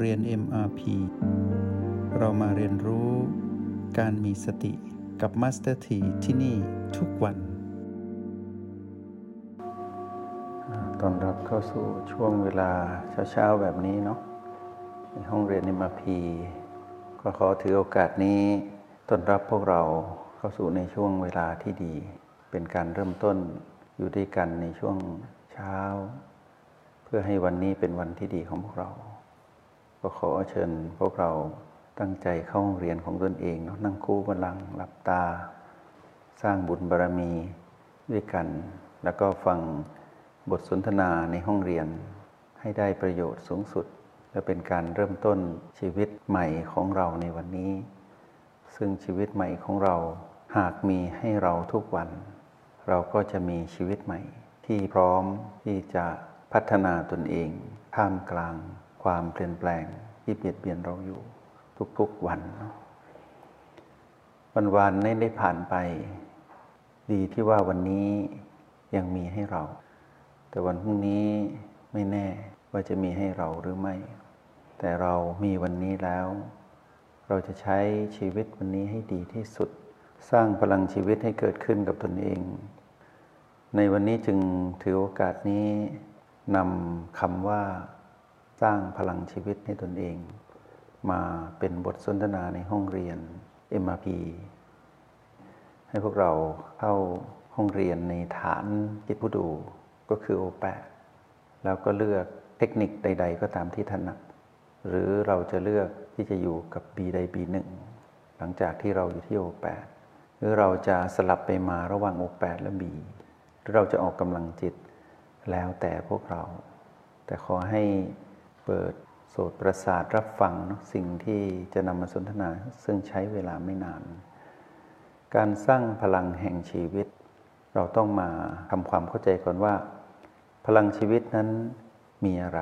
เรียน MRP เรามาเรียนรู้การมีสติกับ Master T ที่ที่นี่ทุกวันตอนรับเข้าสู่ช่วงเวลาเช้าๆแบบนี้เนาะในห้องเรียน MRP ก็ขอถือโอกาสนี้ต้อนรับพวกเราเข้าสู่ในช่วงเวลาที่ดี เป็นการเริ่มต้นอยู่ด้วยกันในช่วงเช้า เพื่อให้วันนี้เป็นวันที่ดีของพวกเรา ก็ขอเชิญพวกเราตั้งใจเข้าห้องเรียนของตนเองเนาะนั่งคู่บัลลังหลับตา สร้างบุญบารรมีด้วยกัน แล้วก็ฟังบทสนทนาในห้องเรียน ให้ได้ประโยชน์สูงสุด และเป็นการเริ่มต้นชีวิตใหม่ของเราในวันนี้ ซึ่งชีวิตใหม่ของเราหากมีให้เราทุกวัน เราก็จะมีชีวิตใหม่ ที่พร้อมที่จะพัฒนาตนเองท่ามกลาง ความเปลี่ยนแปลงที่เบียดเบียนเราอยู่ทุกๆวัน วันวันนี้ได้ผ่านไป ดีที่ว่าวันนี้ยังมีให้เรา แต่วันพรุ่งนี้ไม่แน่ว่าจะมีให้เราหรือไม่ แต่เรามีวันนี้แล้ว เราจะใช้ชีวิตวันนี้ให้ดีที่สุด สร้างพลังชีวิตให้เกิดขึ้นกับตนเอง ในวันนี้จึงถือโอกาสนี้นำคำว่า สร้างพลังชีวิตให้ตนเอง มาเป็นบทสนทนาในห้องเรียน MRP ให้พวกเราเข้าห้องเรียนในฐานจิตผู้ดูก็คือโอแปแล้วก็เลือกเทคนิคใด ๆ ก็ตามที่ถนัดหรือเราจะเลือกที่จะอยู่กับ B ใด B1 หลังจากที่เราอยู่ที่โอแปดหรือเราจะสลับไปมาระหว่างโอแปดและ B หรือเราจะออกกำลังจิตแล้วแต่พวกเรา แต่ขอให้ เปิดโสตประสาทรับฟังเนาะสิ่งที่จะนำมาสนทนา ซึ่งใช้เวลาไม่นาน การสร้างพลังแห่งชีวิต เราต้องมาทำความเข้าใจก่อนว่า พลังชีวิตนั้นมีอะไร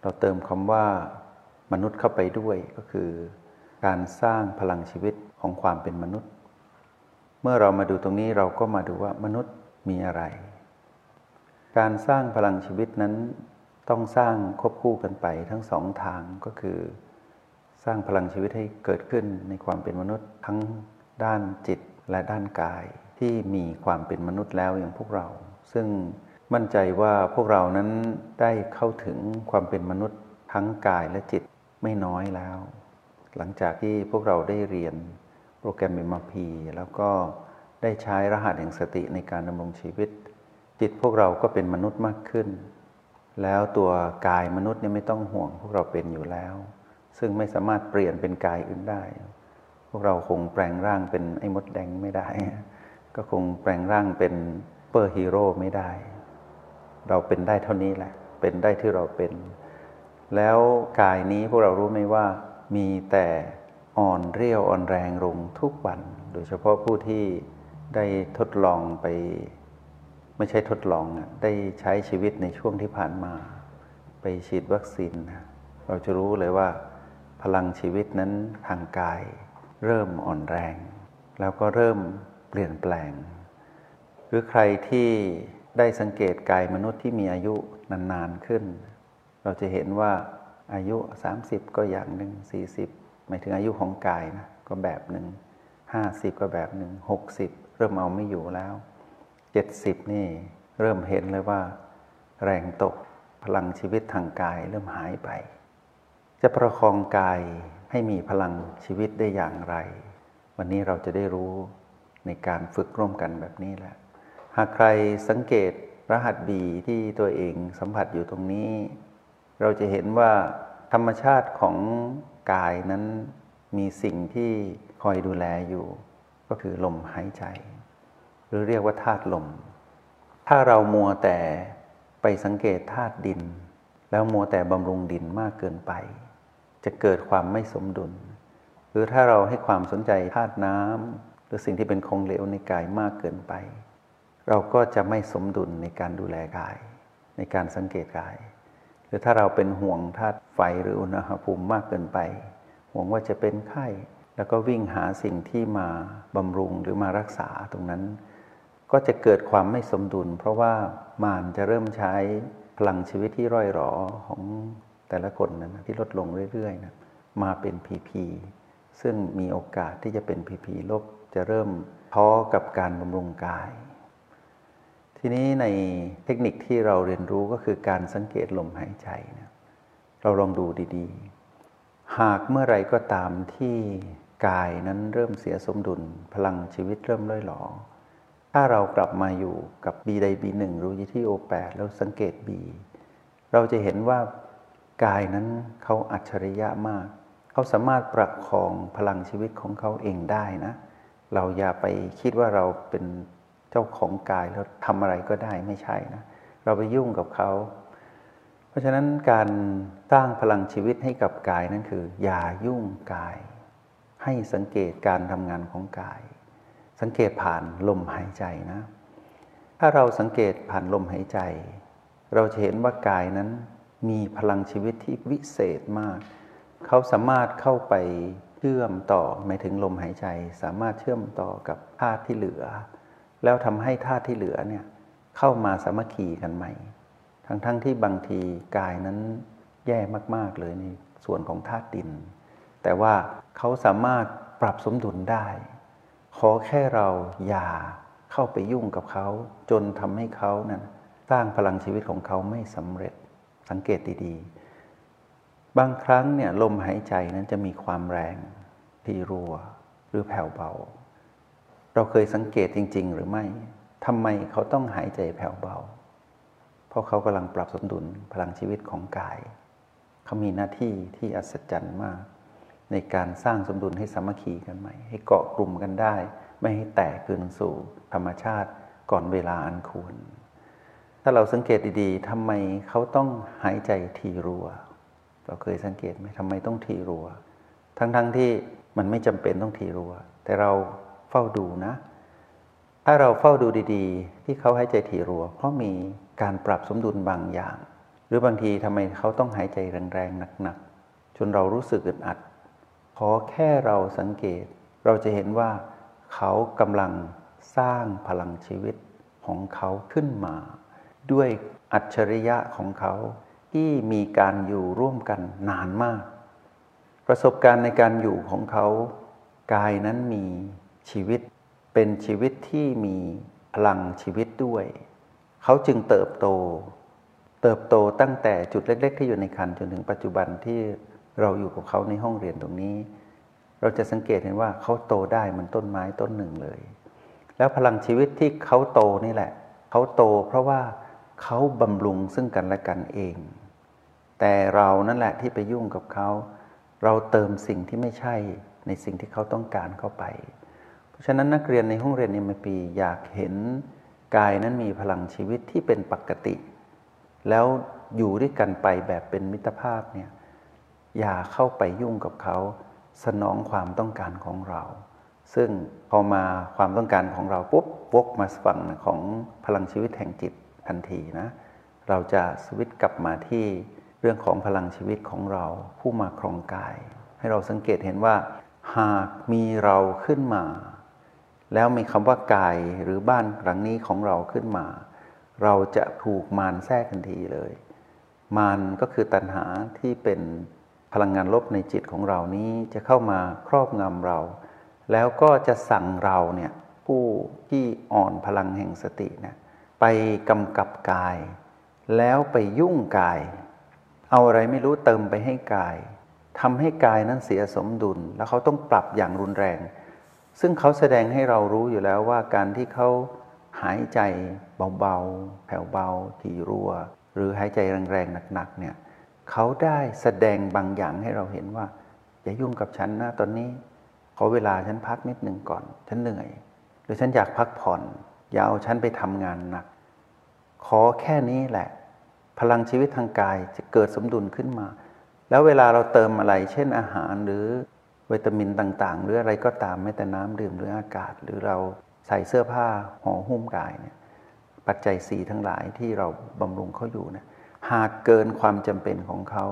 เราเติมคำว่ามนุษย์เข้าไปด้วยก็คือ การสร้างพลังชีวิตของความเป็นมนุษย์ เมื่อเรามาดูตรงนี้เราก็มาดูว่ามนุษย์มีอะไร การสร้างพลังชีวิตนั้น ต้องสร้างควบคู่กันไปทั้งสองทางก็คือ สร้างพลังชีวิตให้เกิดขึ้นในความเป็นมนุษย์ทั้งด้านจิตและด้านกายที่มีความเป็นมนุษย์แล้วอย่างพวกเรา ซึ่งมั่นใจว่าพวกเรานั้นได้เข้าถึงความเป็นมนุษย์ทั้งกายและจิตไม่น้อยแล้ว หลังจากที่พวกเราได้เรียนโปรแกรม MRP แล้วก็ได้ใช้รหัสแห่งสติในการดำรงชีวิต จิตพวกเราก็เป็นมนุษย์มากขึ้น แล้วตัวกายมนุษย์เนี่ยไม่ต้องห่วง พวกเราเป็นอยู่แล้ว ซึ่งไม่สามารถเปลี่ยนเป็นกายอื่นได้ พวกเราคงแปลงร่างเป็นไอ้มดแดงไม่ได้ ก็คงแปลงร่างเป็นซูเปอร์ฮีโร่ไม่ได้ เราเป็นได้เท่านี้แหละ เป็นได้ที่เราเป็น แล้วกายนี้พวกเรารู้ไหมว่ามีแต่อ่อนเรี่ยวอ่อนแรงลงทุกวัน โดยเฉพาะผู้ที่ได้ทดลองไป ไม่ใช่ทดลองได้ใช้ชีวิตในช่วงที่ผ่านมา ไปฉีดวัคซีนเราจะรู้เลยว่า พลังชีวิตนั้นทางกาย เริ่มอ่อนแรง แล้วก็เริ่มเปลี่ยนแปลง หรือใครที่ได้สังเกตกายมนุษย์ที่มีอายุนานๆขึ้น เราจะเห็นว่าอายุ 30 ก็อย่างหนึ่ง40 หมายถึงอายุของกายนะก็แบบหนึ่ง50 ก็แบบหนึ่ง60 เริ่มเอาไม่อยู่แล้ว 70 นี่เริ่มเห็นเลยว่า แรงตกพลังชีวิตทางกายเริ่มหายไป จะประคองกายให้มีพลังชีวิตได้อย่างไร วันนี้เราจะได้รู้ในการฝึกร่วมกันแบบนี้แหละ หากใครสังเกตรหัสบีที่ตัวเองสัมผัสอยู่ตรงนี้ เราจะเห็นว่าธรรมชาติของกายนั้นมีสิ่งที่คอยดูแลอยู่ ก็คือลมหายใจ หรือเรียกว่าธาตุลม ถ้าเรามัวแต่ไปสังเกตธาตุดิน แล้วมัวแต่บำรุงดินมากเกินไป จะเกิดความไม่สมดุล หรือถ้าเราให้ความสนใจธาตุน้ำหรือสิ่งที่เป็นของเหลวในกายมากเกินไป เราก็จะไม่สมดุลในการดูแลกาย ในการสังเกตกาย หรือถ้าเราเป็นห่วงธาตุไฟหรืออุณหภูมิมากเกินไป ห่วงว่าจะเป็นไข้แล้วก็วิ่งหาสิ่งที่มาบำรุงหรือมารักษาตรงนั้น ก็จะเกิดความไม่สมดุล เพราะว่ามารจะเริ่มใช้พลังชีวิตที่ร่อยหรอของแต่ละคนนั้นนะที่ลดลงเรื่อยๆนะมาเป็น PP ซึ่งมีโอกาสที่จะเป็น PP ลบจะเริ่มท้อกับการบำรุงกาย ทีนี้ในเทคนิคที่เราเรียนรู้ก็คือการสังเกตลมหายใจนะเราลองดูดีๆ หากเมื่อไรก็ตามที่กายนั้นเริ่มเสียสมดุล พลังชีวิตเริ่มล่อยหลอ ถ้าเรากลับมาอยู่กับ B ใด B1 รู้ยี่ที่ O8 แล้วสังเกต B เราจะเห็นว่ากายนั้นเขาอัจฉริยะมาก เขาสามารถประคองพลังชีวิตของเขาเองได้นะ เราอย่าไปคิดว่าเราเป็นเจ้าของกายแล้วทำอะไรก็ได้ไม่ใช่นะ เราไปยุ่งกับเขา เพราะฉะนั้นการสร้างพลังชีวิตให้กับกายนั่นคือ อย่ายุ่งกาย ให้สังเกตการทำงานของกาย สังเกตผ่านลมหายใจนะ ถ้าเราสังเกตผ่านลมหายใจ เราจะเห็นว่ากายนั้นมีพลังชีวิตที่วิเศษมาก เขาสามารถเข้าไปเชื่อมต่อหมายถึงลมหายใจ สามารถเชื่อมต่อกับธาตุที่เหลือ แล้วทำให้ธาตุที่เหลือเนี่ยเข้ามาสามัคคีกันใหม่ ทั้งๆทที่บางทีกายนั้นแย่มากๆเลยในส่วนของธาตุดิน แต่ว่าเขาสามารถปรับสมดุลได้ ขอแค่เราอย่าเข้าไปยุ่งกับเขา จนทำให้เขานั้นสร้างพลังชีวิตของเขาไม่สำเร็จสังเกตดีๆ บางครั้งเนี่ยลมหายใจนั้นจะมีความแรงที่รัวหรือแผ่วเบา เราเคยสังเกตจริง ๆ หรือไม่ทำไมเขาต้องหายใจแผ่วเบา เพราะเขากำลังปรับสมดุลพลังชีวิตของกาย เขามีหน้าที่ที่อัศจรรย์มาก ในการสร้างสมดุลให้สามัคคีกันใหม่ ให้เกาะกลุ่มกันได้ ไม่ให้แตกคืนสู่ธรรมชาติก่อนเวลาอันควร ถ้าเราสังเกตดีๆทำไมเขาต้องหายใจทีรัว เราเคยสังเกตไหมทำไมต้องทีรัว ทั้งๆทที่มันไม่จำเป็นต้องทีรัว แต่เราเฝ้าดูนะ ถ้าเราเฝ้าดูดีๆ ที่เขาหายใจทีรัว เพราะมีการปรับสมดุลบางอย่าง หรือบางทีทำไมเขาต้องหายใจแรงๆหนักๆจนเรารู้สึกอึดอัด ขอแค่เราสังเกต เราจะเห็นว่าเขากำลังสร้างพลังชีวิตของเขาขึ้นมา ด้วยอัจฉริยะของเขาที่มีการอยู่ร่วมกันนานมาก ประสบการณ์ในการอยู่ของเขา กายนั้นมีชีวิตเป็นชีวิตที่มีพลังชีวิตด้วย เขาจึงเติบโต เติบโตตั้งแต่จุดเล็ก ๆ ที่อยู่ในคันจนถึงปัจจุบันที่ เราอยู่กับเขาในห้องเรียนตรงนี้ เราจะสังเกตเห็นว่าเขาโตได้เหมือนต้นไม้ต้นหนึ่งเลย แล้วพลังชีวิตที่เขาโตนี่แหละ เขาโตเพราะว่าเขาบำรุงซึ่งกันและกันเอง แต่เรานั่นแหละที่ไปยุ่งกับเขา เราเติมสิ่งที่ไม่ใช่ในสิ่งที่เขาต้องการเข้าไป เพราะฉะนั้นนักเรียนในห้องเรียนเอ็มปีอยากเห็นกายนั้นมีพลังชีวิตที่เป็นปกติ แล้วอยู่ด้วยกันไปแบบเป็นมิตรภาพเนี่ย อย่าเข้าไปยุ่งกับเขา สนองความต้องการของเรา ซึ่งพอมาความต้องการของเราปุ๊บวกมาฝั่งของพลังชีวิตแห่งจิตทันทีนะ เราจะสวิตช์กลับมาที่เรื่องของพลังชีวิตของเราผู้มาครองกาย ให้เราสังเกตเห็นว่า หากมีเราขึ้นมา แล้วมีคำว่ากายหรือบ้านหลังนี้ของเราขึ้นมา เราจะถูกมารแทรกทันทีเลย มารก็คือตัณหาที่เป็น พลังงานลบในจิตของเรานี้จะเข้ามาครอบงำเรา แล้วก็จะสั่งเราเนี่ยผู้ที่อ่อนพลังแห่งสติเนี่ยไปกำกับกาย แล้วไปยุ่งกาย เอาอะไรไม่รู้เติมไปให้กายทำให้กายนั้นเสียสมดุล แล้วเขาต้องปรับอย่างรุนแรง ซึ่งเขาแสดงให้เรารู้อยู่แล้วว่าการที่เขาหายใจเบาๆ แผ่วเบาที่รัว หรือหายใจแรงๆหนักๆเนี่ย เขาได้แสดงบางอย่างให้เราเห็นว่า อย่ายุ่งกับฉันนะตอนนี้ ขอเวลาฉันพักนิดหนึ่งก่อน ฉันเหนื่อย หรือฉันอยากพักผ่อน อย่าเอาฉันไปทำงานหนัก ขอแค่นี้แหละ พลังชีวิตทางกายจะเกิดสมดุลขึ้นมา แล้วเวลาเราเติมอะไร เช่นอาหารหรือวิตามินต่าง ๆ หรืออะไรก็ตามไม่แต่น้ำดื่มหรืออากาศ หรือเราใส่เสื้อผ้าห่อหุ้มกายเนี่ยปัจจัยสีทั้งหลายที่เราบำรุงเขาอยู่เนี่ย หากเกินความจำเป็นของเขา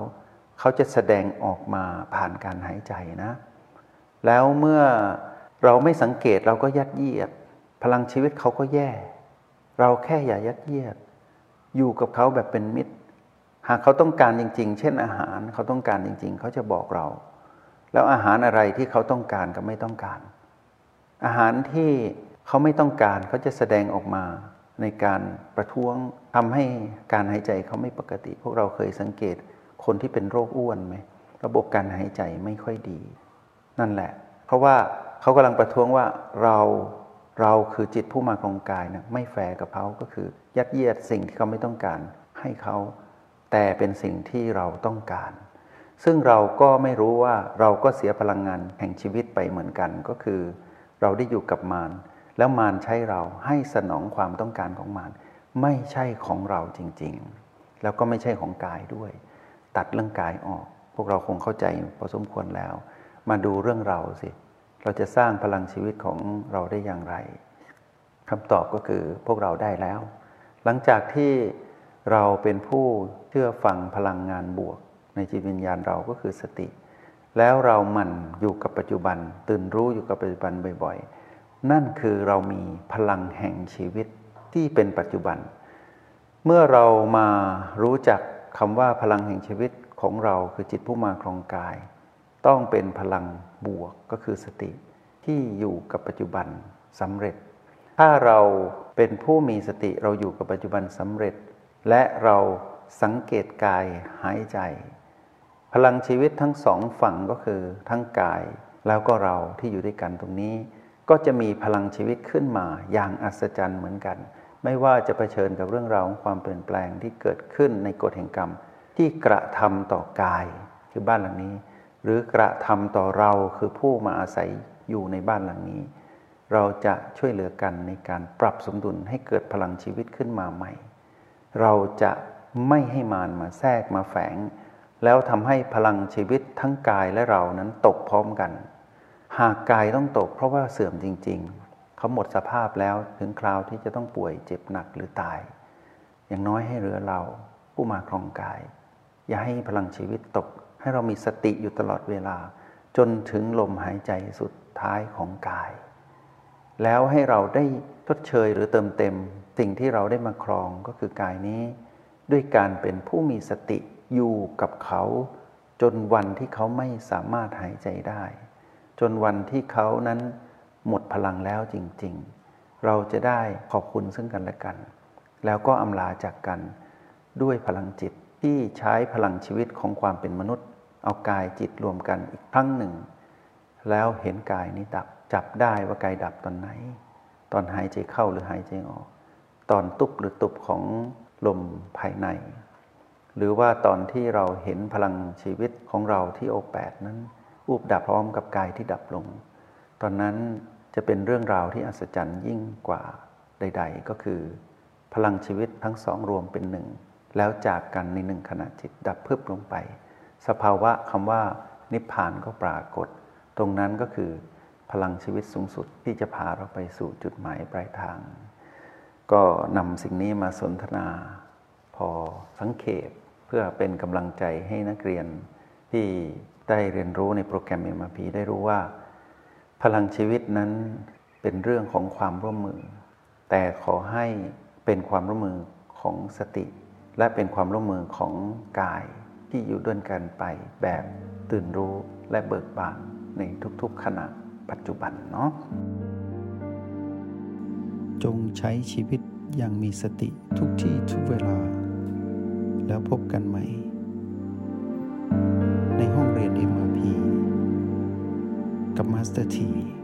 เขาจะแสดงออกมาผ่านการหายใจนะ แล้วเมื่อเราไม่สังเกตเราก็ยัดเยียด พลังชีวิตเขาก็แย่ เราแค่อย่ายัดเยียด อยู่กับเขาแบบเป็นมิตร หากเขาต้องการจริง ๆ เช่นอาหารเขาต้องการจริง ๆ เขาจะบอกเรา แล้วอาหารอะไรที่เขาต้องการกับไม่ต้องการ อาหารที่เขาไม่ต้องการเขาจะแสดงออกมา ในการประท้วงทำให้การหายใจเขาไม่ปกติ พวกเราเคยสังเกตคนที่เป็นโรคอ้วนไหมระบบการหายใจไม่ค่อยดี นั่นแหละ เพราะว่าเขากำลังประท้วงว่าเราเราคือจิตผู้มาครองกายนะไม่แฟร์กับเขาก็คือ ยัดเยียดสิ่งที่เขาไม่ต้องการให้เขา แต่เป็นสิ่งที่เราต้องการ ซึ่งเราก็ไม่รู้ว่าเราก็เสียพลังงานแห่งชีวิตไปเหมือนกันก็คือ เราได้อยู่กับมาร แล้วมารใช้เราให้สนองความต้องการของมารไม่ใช่ของเราจริง ๆ แล้วก็ไม่ใช่ของกายด้วย ตัดเรื่องกายออก พวกเราคงเข้าใจพอสมควรแล้ว มาดูเรื่องเราสิ เราจะสร้างพลังชีวิตของเราได้อย่างไรคำตอบก็คือพวกเราได้แล้ว หลังจากที่เราเป็นผู้เชื่อฟังพลังงานบวก ในจิตวิญญาณเราก็คือสติ แล้วเราหมั่นอยู่กับปัจจุบัน ตื่นรู้อยู่กับปัจจุบันบ่อยๆ นั่นคือเรามีพลังแห่งชีวิตที่เป็นปัจจุบัน เมื่อเรามารู้จักคำว่าพลังแห่งชีวิตของเราคือจิตผู้มาครองกาย ต้องเป็นพลังบวกก็คือสติที่อยู่กับปัจจุบันสำเร็จ ถ้าเราเป็นผู้มีสติเราอยู่กับปัจจุบันสำเร็จ และเราสังเกตกายหายใจ พลังชีวิตทั้งสองฝั่งก็คือทั้งกายแล้วก็เราที่อยู่ด้วยกันตรงนี้ ก็จะมีพลังชีวิตขึ้นมาอย่างอัศจรรย์เหมือนกัน ไม่ว่าจะเผชิญกับเรื่องราวของความเปลี่ยนแปลงที่เกิดขึ้นในกฎแห่งกรรม ที่กระทำต่อกายคือบ้านหลังนี้ หรือกระทำต่อเราคือผู้มาอาศัยอยู่ในบ้านหลังนี้ เราจะช่วยเหลือกันในการปรับสมดุลให้เกิดพลังชีวิตขึ้นมาใหม่ เราจะไม่ให้มารมาแทรกมาแฝง แล้วทำให้พลังชีวิตทั้งกายและเรานั้นตกพร้อมกัน หากกายต้องตก เพราะว่าเสื่อมจริง ๆ เขาหมดสภาพแล้วถึงคราวที่จะต้องป่วยเจ็บหนักหรือตาย อย่างน้อยให้เหลือเราผู้มาครองกาย อย่าให้พลังชีวิตตก ให้เรามีสติอยู่ตลอดเวลา จนถึงลมหายใจสุดท้ายของกาย แล้วให้เราได้ทดเชยหรือเติมเต็ม สิ่งที่เราได้มาครองก็คือกายนี้ ด้วยการเป็นผู้มีสติอยู่กับเขา จนวันที่เขาไม่สามารถหายใจได้ จนวันที่เขานั้นหมดพลังแล้วจริง ๆ เราจะได้ขอบคุณซึ่งกันและกัน แล้วก็อำลาจากกันด้วยพลังจิตที่ใช้พลังชีวิตของความเป็นมนุษย์ เอากายจิตรวมกันอีกครั้งหนึ่ง แล้วเห็นกายนี้ดับจับได้ว่ากายดับตอนไหน ตอนหายใจเข้าหรือหายใจออก ตอนตุบหรือตุบของลมภายใน หรือว่าตอนที่เราเห็นพลังชีวิตของเราที่โอแปดนั้น อูบดับพร้อมกับกายที่ดับลง ตอนนั้นจะเป็นเรื่องราวที่อัศจรรย์ยิ่งกว่าใด ๆ ก็คือ พลังชีวิตทั้งสองรวมเป็นหนึ่ง แล้วจากกันในหนึ่งขณะจิตดับเพิบลงไป สภาวะคำว่า นิพพานก็ปรากฏ ตรงนั้นก็คือพลังชีวิตสูงสุดที่จะพาเราไปสู่จุดหมายปลายทาง ก็นำสิ่งนี้มาสนทนา พอสังเขปเพื่อเป็นกำลังใจให้นักเรียนที่ ได้เรียนรู้ในโปรแกรม MRP ได้รู้ว่า พลังชีวิตนั้นเป็นเรื่องของความร่วมมือ แต่ขอให้เป็นความร่วมมือของสติ และเป็นความร่วมมือของกายที่อยู่ด้วยกันไปแบบตื่นรู้และเบิกบานในทุกๆขณะปัจจุบันเนาะจงใช้ชีวิตอย่างมีสติทุกที่ทุกเวลา แล้วพบกันใหม่ กับมาสเตอร์ที